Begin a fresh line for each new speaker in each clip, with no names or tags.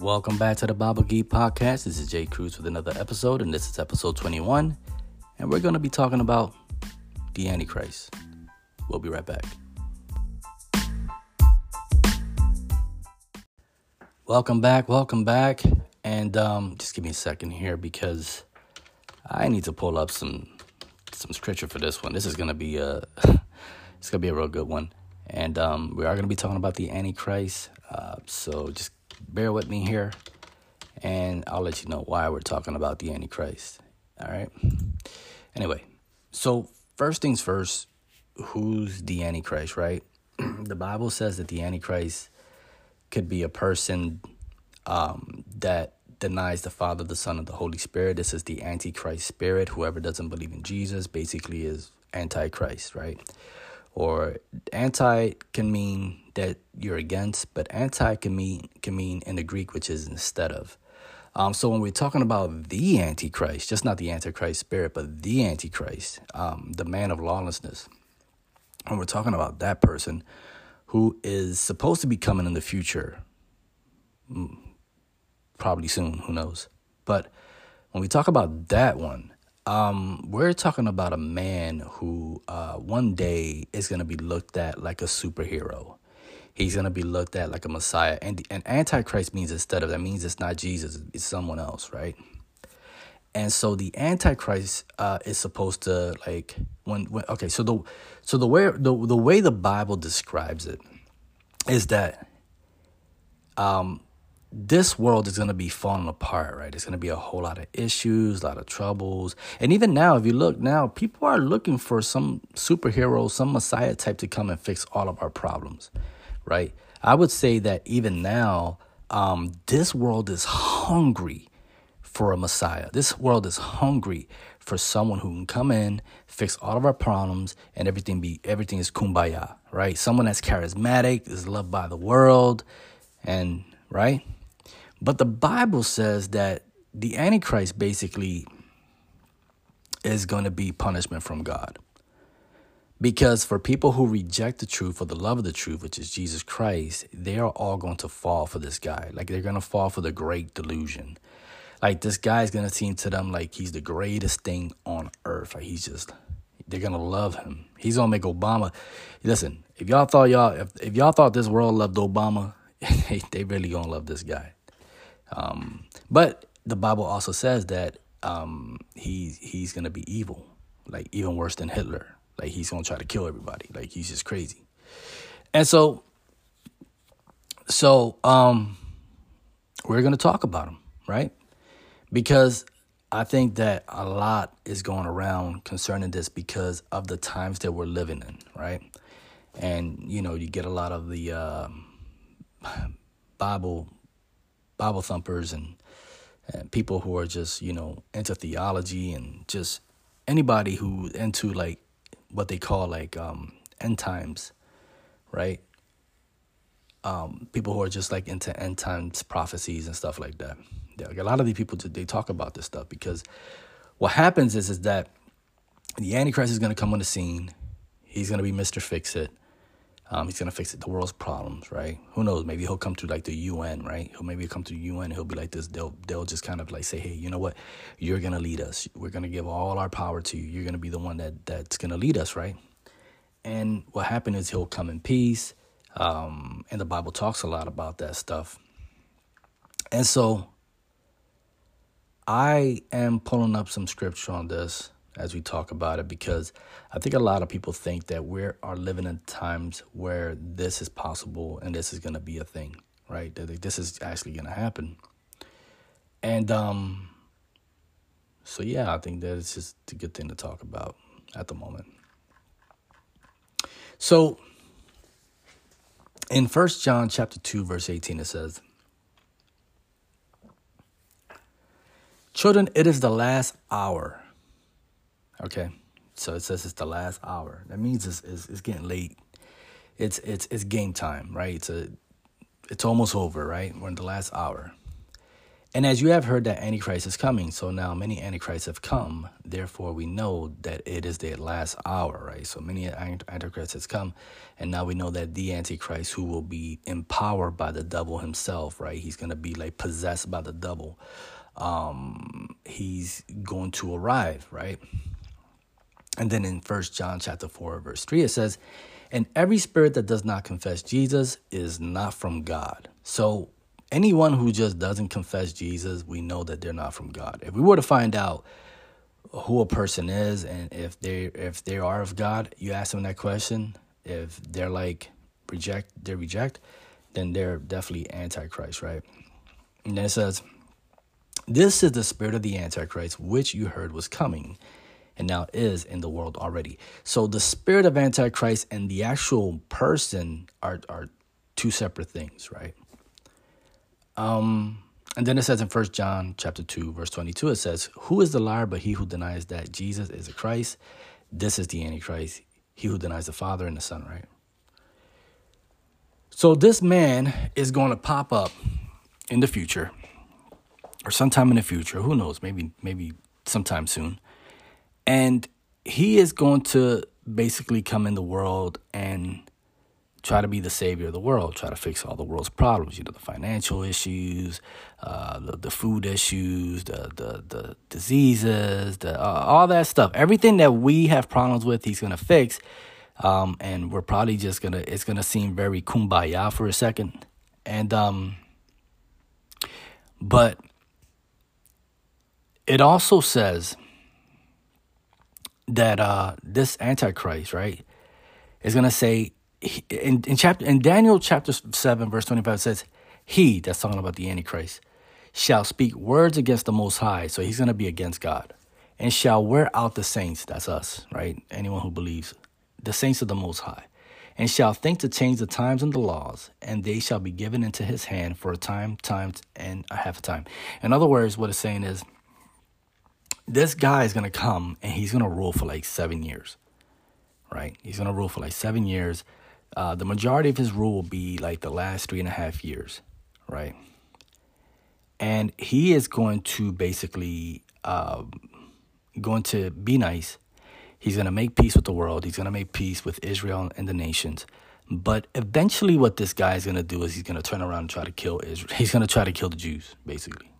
Welcome back to the Bible Geek Podcast. This is Jay Cruz with another episode, and this is episode 21. And we're going to be talking about the Antichrist. We'll be right back. Welcome back, welcome back. And um, just give me a second here because I need to pull up some some scripture for this one. This is gonna be a it's gonna be a real good one. And um, we are gonna be talking about the Antichrist. Uh, so just bear with me here, and I'll let you know why we're talking about the Antichrist. All right. Anyway, so first things first, who's the Antichrist, right? the Bible says that the Antichrist could be a person um, that denies the Father, the Son, and the Holy Spirit. This is the Antichrist spirit. Whoever doesn't believe in Jesus basically is Antichrist, right? Or anti can mean that you're against, but anti can mean can mean in the Greek, which is instead of. Um, so when we're talking about the Antichrist, just not the Antichrist spirit, but the Antichrist, um, the man of lawlessness, when we're talking about that person who is supposed to be coming in the future, mm, probably soon, who knows? But when we talk about that one, um, we're talking about a man who uh, one day is going to be looked at like a superhero. He's going to be looked at like a Messiah. And, and Antichrist means instead of that means it's not Jesus, it's someone else, right? And so the Antichrist uh, is supposed to like when, when okay so the so the way the the way the Bible describes it is that um this world is going to be falling apart, right? There's going to be a whole lot of issues, a lot of troubles. And even now, if you look now, people are looking for some superhero, some messiah type to come and fix all of our problems, right? I would say that even now, um, this world is hungry for a messiah. This world is hungry for someone who can come in, fix all of our problems, and everything be everything is kumbaya, right? Someone that's charismatic, is loved by the world, and right? But the Bible says that the Antichrist basically is going to be punishment from God. Because for people who reject the truth for the love of the truth, which is Jesus Christ, they are all going to fall for this guy. Like they're going to fall for the great delusion. Like this guy is going to seem to them like he's the greatest thing on earth. Like he's just, they're going to love him. He's going to make Obama. Listen, if y'all thought y'all, if, if y'all thought this world loved Obama, they, really going to love this guy. Um, but the Bible also says that um, he's he's gonna be evil, like even worse than Hitler. Like he's gonna try to kill everybody. Like he's just crazy. And so, so um, we're gonna talk about him, right? Because I think that a lot is going around concerning this because of the times that we're living in, right? And you know, you get a lot of the uh, Bible Bible thumpers and, and people who are just, you know, into theology and just anybody who into like what they call like um, end times, right? Um, people who are just like into end times prophecies and stuff like that. Yeah, like a lot of these people they talk about this stuff because what happens is is that the Antichrist is going to come on the scene. He's going to be Mister Fix It. Um, he's gonna fix it, the world's problems, right? Who knows? Maybe he'll come to like the UN, right? He'll maybe come to the UN. He'll be like this. They'll they'll just kind of like say, hey, you know what? You're gonna lead us. We're gonna give all our power to you. You're gonna be the one that that's gonna lead us, right? And what happened is he'll come in peace. Um, and the Bible talks a lot about that stuff. And so I am pulling up some scripture on this as we talk about it because I think a lot of people think that we are living in times where this is possible and this is going to be a thing, right? That this is actually going to happen. And um, so, yeah, I think that it's just a good thing to talk about at the moment. So, in First John chapter 2 verse 18 it says Children, it is the last hour. Okay, so it says it's the last hour. That means it's, it's, it's getting late. It's it's it's game time, right? It's a it's almost over, right? We're in the last hour. And as you have heard that Antichrist is coming, so now many Antichrists have come. Therefore, we know that it is the last hour, right? So many Antichrists has come, and now we know that the Antichrist, who will be empowered by the devil himself, right? He's going to be like possessed by the devil. Um, he's going to arrive, right? And then in First John chapter four, verse three, it says, "And every spirit that does not confess Jesus is not from God." So anyone who just doesn't confess Jesus, we know that they're not from God. If we were to find out who a person is and if they if they are of God, you ask them that question. If they're like reject, they reject, then they're definitely antichrist, right? And then it says, "This is the spirit of the antichrist, which you heard was coming." And now is in the world already. So the spirit of Antichrist and the actual person are, are two separate things, right? Um, and then it says in First John chapter 2, verse 22, it says, Who is the liar but he who denies that Jesus is the Christ? This is the Antichrist, he who denies the Father and the Son, right? So this man is going to pop up in the future, or sometime in the future, who knows, maybe maybe sometime soon. And he is going to basically come in the world and try to be the savior of the world, try to fix all the world's problems, you know, the financial issues, uh, the, the food issues, the, the, the diseases, the, uh, all that stuff. Everything that we have problems with, he's going to fix. Um, and we're probably just going to, it's going to seem very kumbaya for a second. And, um, but it also says that, uh, this Antichrist, right, is going to say, in, in chapter in Daniel chapter 7 verse 25 says he that's talking about the antichrist shall speak words against the most high so he's going to be against God and shall wear out the saints that's us right anyone who believes the saints of the most high and shall think to change the times and the laws and they shall be given into his hand for a time times and a half a time. In other words what it's saying is this guy is to come and he's to rule for like 7 years right he's to rule for like 7 years uh, the majority of his rule will be like the last three and a half years, right? And he is going to basically uh, going to be nice. He's going to make peace with the world. He's going to make peace with Israel and the nations. But eventually, what this guy is going to do is he's going to turn around and try to kill Israel. He's going to try to kill the Jews, basically,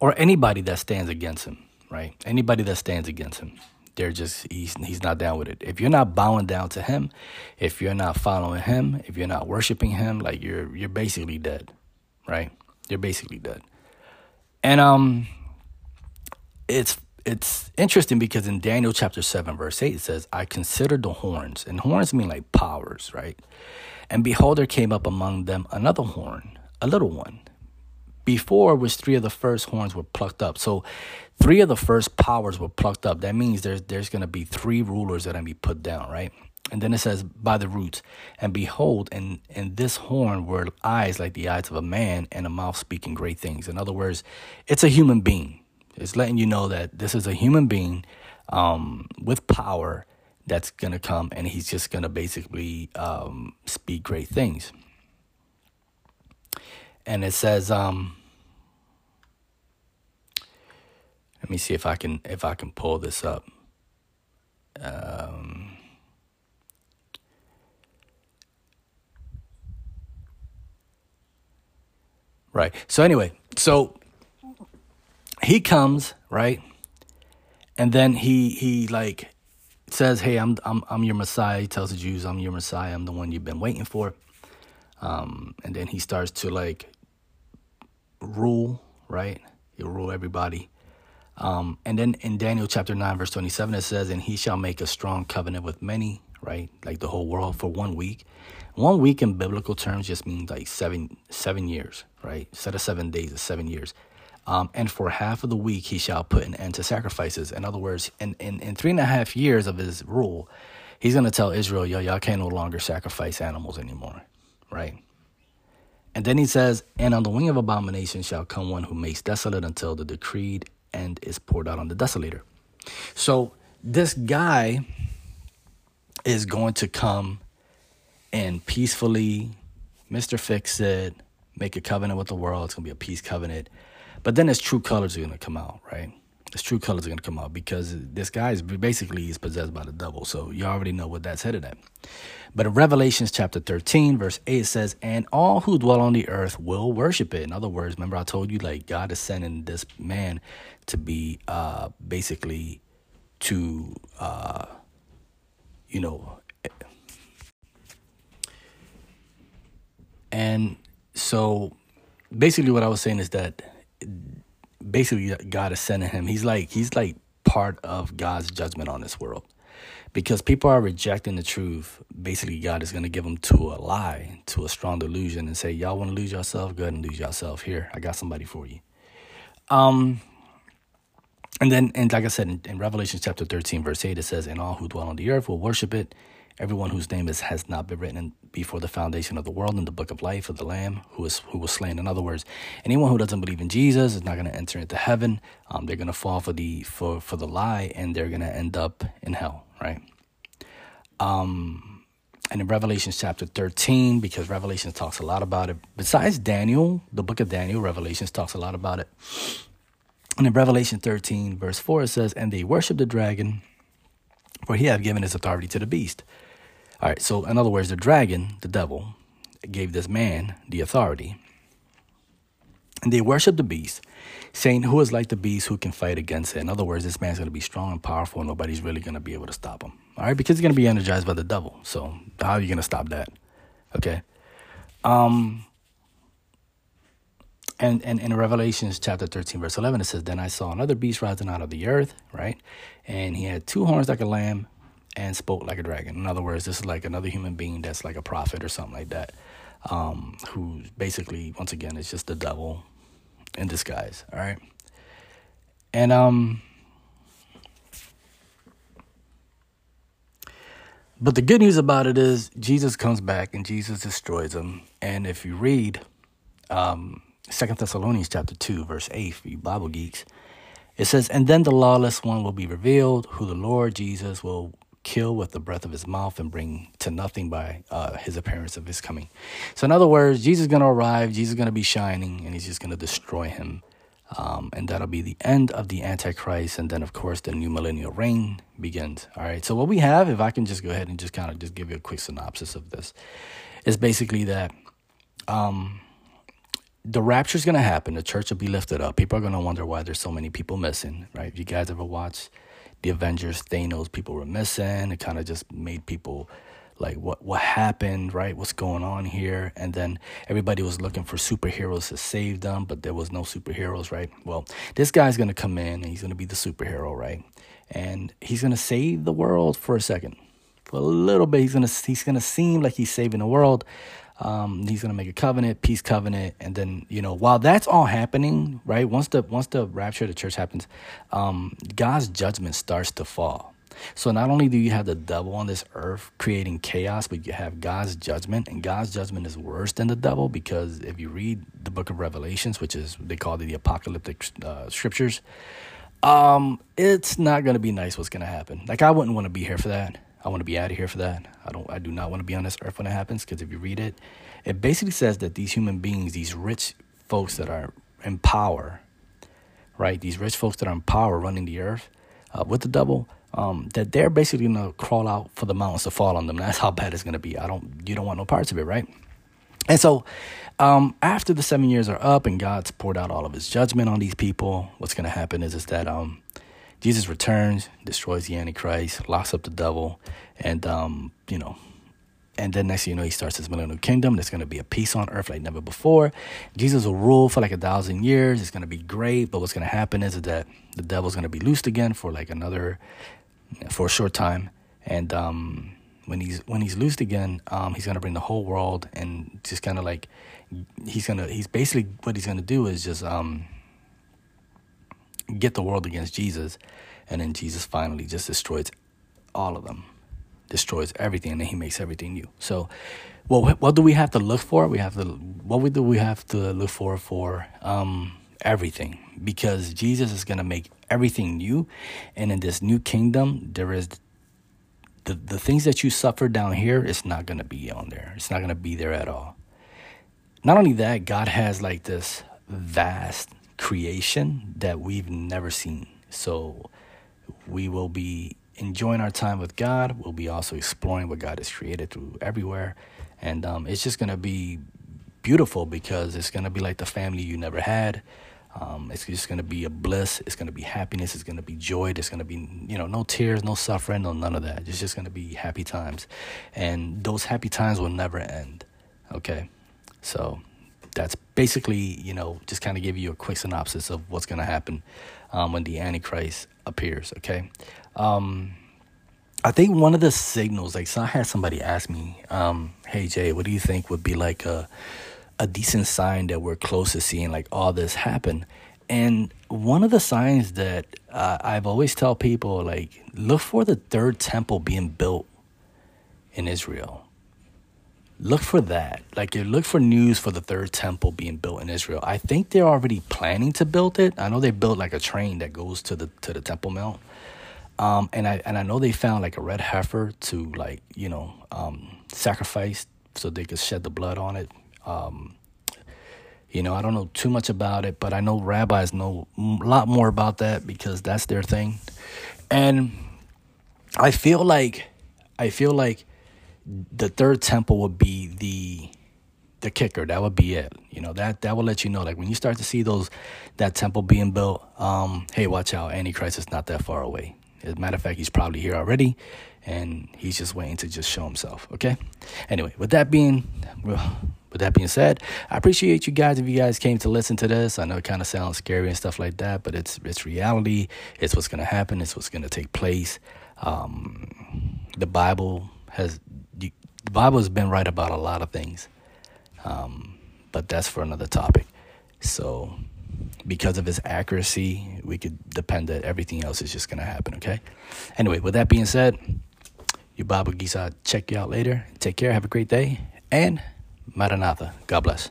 or anybody that stands against him, right? Anybody that stands against him they're just he's he's not down with it. If you're not bowing down to him, if you're not following him, if you're not worshiping him, like you're you're basically dead, right? You're basically dead. And um it's it's interesting because in Daniel chapter 7 verse 8 it says, "I considered the horns." And horns mean like powers, right? And behold there came up among them another horn, a little one, before was three of the first horns were plucked up. So three of the first powers were plucked up. That means there's there's gonna be three rulers that are gonna be put down, right? And then it says, by the roots. And behold, in, in this horn were eyes like the eyes of a man and a mouth speaking great things. In other words, it's a human being. It's letting you know that this is a human being um, with power that's going to come and he's just going to basically um, speak great things. And it says, um, Let me see if I can if I can pull this up. Um, right. So anyway, so he comes right, and then he he like says, "Hey, I'm I'm I'm your Messiah." He tells the Jews, "I'm your Messiah. I'm the one you've been waiting for." Um, and then he starts to like rule, right? He'll rule everybody. Um, and then in Daniel chapter 9, verse 27, it says, And he shall make a strong covenant with many, right? Like the whole world for one week. One week in biblical terms just means like seven seven years, right? Instead of seven days, it's seven years. Um, and for half of the week he shall put an end to sacrifices. In other words, in, in, in three and a half years of his rule, he's going to tell Israel, yo, y'all can't no longer sacrifice animals anymore, right? And then he says, And on the wing of abomination shall come one who makes desolate until the decreed and is poured out on the desolator. So this guy is going to come and peacefully, Mr. Fix It, make a covenant with the world. It's gonna be a peace covenant. But then his true colors are gonna come out, right? His true colors are gonna come out because this guy is basically he's possessed by the devil. So you already know what that's headed at. But in Revelations chapter 13, verse 8 says, And all who dwell on the earth will worship it. In other words, remember I told you like God is sending this man to be uh basically to uh you know and so basically what I was saying is that basically God is sending him. He's like he's like part of God's judgment on this world. Because people are rejecting the truth, basically God is going to give them to a lie, to a strong delusion and say, y'all want to lose yourself? Go ahead and lose yourself. Here, I got somebody for you. Um and then and like I said in, in Revelation chapter 13 verse 8 it says, "And all who dwell on the earth will worship it." Everyone whose name is, has not been written before the foundation of the world in the book of life of the Lamb who is who was slain. In other words, anyone who doesn't believe in Jesus is not going to enter into heaven. Um, they're going to fall for the for for the lie, and they're going to end up in hell. Right. Um, and in Revelation chapter 13, because Revelation talks a lot about it. Besides Daniel, the book of Daniel, Revelations talks a lot about it. And in Revelation 13, verse 4, it says, And they worship the dragon, for he hath given his authority to the beast all right, so in other words, the dragon, the devil, gave this man the authority. And they worship the beast, saying, Who is like the beast who can fight against it? In other words, this man's going to be strong and powerful, and nobody's really going to be able to stop him. All right, because he's going to be energized by the devil. So, how are you going to stop that? Okay. Um, and, and in Revelations chapter 13, verse 11, it says, Then I saw another beast rising out of the earth, right? And he had two horns like a lamb and spoke like a dragon. In other words, this is like another human being that's like a prophet or something like that, um, who basically, once again, is just the devil in disguise. All right, and um, but the good news about it is Jesus comes back and Jesus destroys them. And if you read um, Second Thessalonians chapter two, verse eight, for you Bible geeks. It says, And then the lawless one will be revealed, who the Lord Jesus will kill with the breath of his mouth and bring to nothing by uh, his appearance of his coming. So, in other words, Jesus is going to arrive, Jesus is going to be shining, and he's just going to destroy him. Um, and that'll be the end of the Antichrist. And then, of course, the new millennial reign begins. All right. So, what we have, if I can just go ahead and just kind of just give you a quick synopsis of this, is basically that. Um, the rapture is going to happen. The church will be lifted up. People are going to wonder why there's so many people missing, right? If you guys ever watched the Avengers, Thanos, people were missing. It kind of just made people like what what happened, right? What's going on here? And then everybody was looking for superheroes to save them, but there was no superheroes, right? Well, this guy's gonna come in and he's gonna be the superhero, right? And he's gonna save the world for a second, a little bit. He's gonna he's gonna seem like he's saving the world, um, he's gonna make a covenant, peace covenant, and then you know while that's all happening, right? Once the once the rapture of the church happens, um, God's judgment starts to fall. So not only do you have the devil on this earth creating chaos, but you have God's judgment, and God's judgment is worse than the devil because if you read the book of Revelations, which is they call it the apocalyptic uh, scriptures, um, it's not gonna be nice. What's gonna happen? Like I wouldn't want to be here for that. I want to be out of here for that. I don't. I do not want to be on this earth when it happens. Because if you read it, it basically says that these human beings, these rich folks that are in power, right? These rich folks that are in power, running the earth uh, with the devil, um, that they're basically gonna crawl out for the mountains to fall on them. That's how bad it's gonna be. I don't. You don't want no parts of it, right? And so, um, after the seven years are up and God's poured out all of His judgment on these people, what's gonna happen is is that um, Jesus returns, destroys the Antichrist, locks up the devil, and um, you know, and then next thing you know, he starts his millennial kingdom. There's going to be a peace on earth like never before. Jesus will rule for like a thousand years. It's going to be great. But what's going to happen is that the devil's going to be loosed again for like another, for a short time. And um, when he's when he's loosed again, um, he's going to bring the whole world and just kind of like he's gonna he's basically what he's going to do is just um, get the world against Jesus, and then Jesus finally just destroys all of them, destroys everything, and then He makes everything new. So, what what do we have to look for? We have to what we do we have to look for for um, everything because Jesus is gonna make everything new, and in this new kingdom there is. The, the things that you suffer down here is not going to be on there. It's not going to be there at all not only that, God has like this vast creation that we've never seen. So we will be enjoying our time with God. We'll be also exploring what God has created through everywhere. And um, it's just going to be beautiful because it's going to be like the family you never had. Um, it's just going to be a bliss. It's going to be happiness. It's going to be joy. There's going to be, you know, no tears, no suffering, no none of that. It's just going to be happy times. And those happy times will never end. Okay. So that's basically, you know, just kind of give you a quick synopsis of what's going to happen um, when the Antichrist appears. Okay. Um, I think one of the signals, like, so I had somebody ask me, um, "Hey Jay, what do you think would be like a a decent sign that we're close to seeing like all this happen?" And one of the signs that uh, I've always tell people, like, look for the third temple being built in Israel look for that. Like you look for news for the third temple being built in Israel. I think they're already planning to build it. I know they built like a train that goes to the to the Temple Mount. Um, and I and I know they found like a red heifer to like you know um, sacrifice so they could shed the blood on it. Um, you know, I don't know too much about it, but I know rabbis know a lot more about that because that's their thing. And I feel like I feel like the third temple would be the the kicker. That would be it. You know that that will let you know. Like when you start to see those that temple being built, um, hey, watch out! Antichrist is not that far away. As a matter of fact, he's probably here already, and he's just waiting to just show himself. Okay. Anyway, with that being, with that being said, I appreciate you guys. If you guys came to listen to this, I know it kind of sounds scary and stuff like that, but it's it's reality. It's what's gonna happen. It's what's gonna take place. Um, the Bible has the Bible has been right about a lot of things, um, but that's for another topic. So, because of its accuracy, we could depend that everything else is just going to happen, okay? Anyway, with that being said, your Bible geeks, I'll check you out later. Take care, have a great day, and Maranatha. God bless.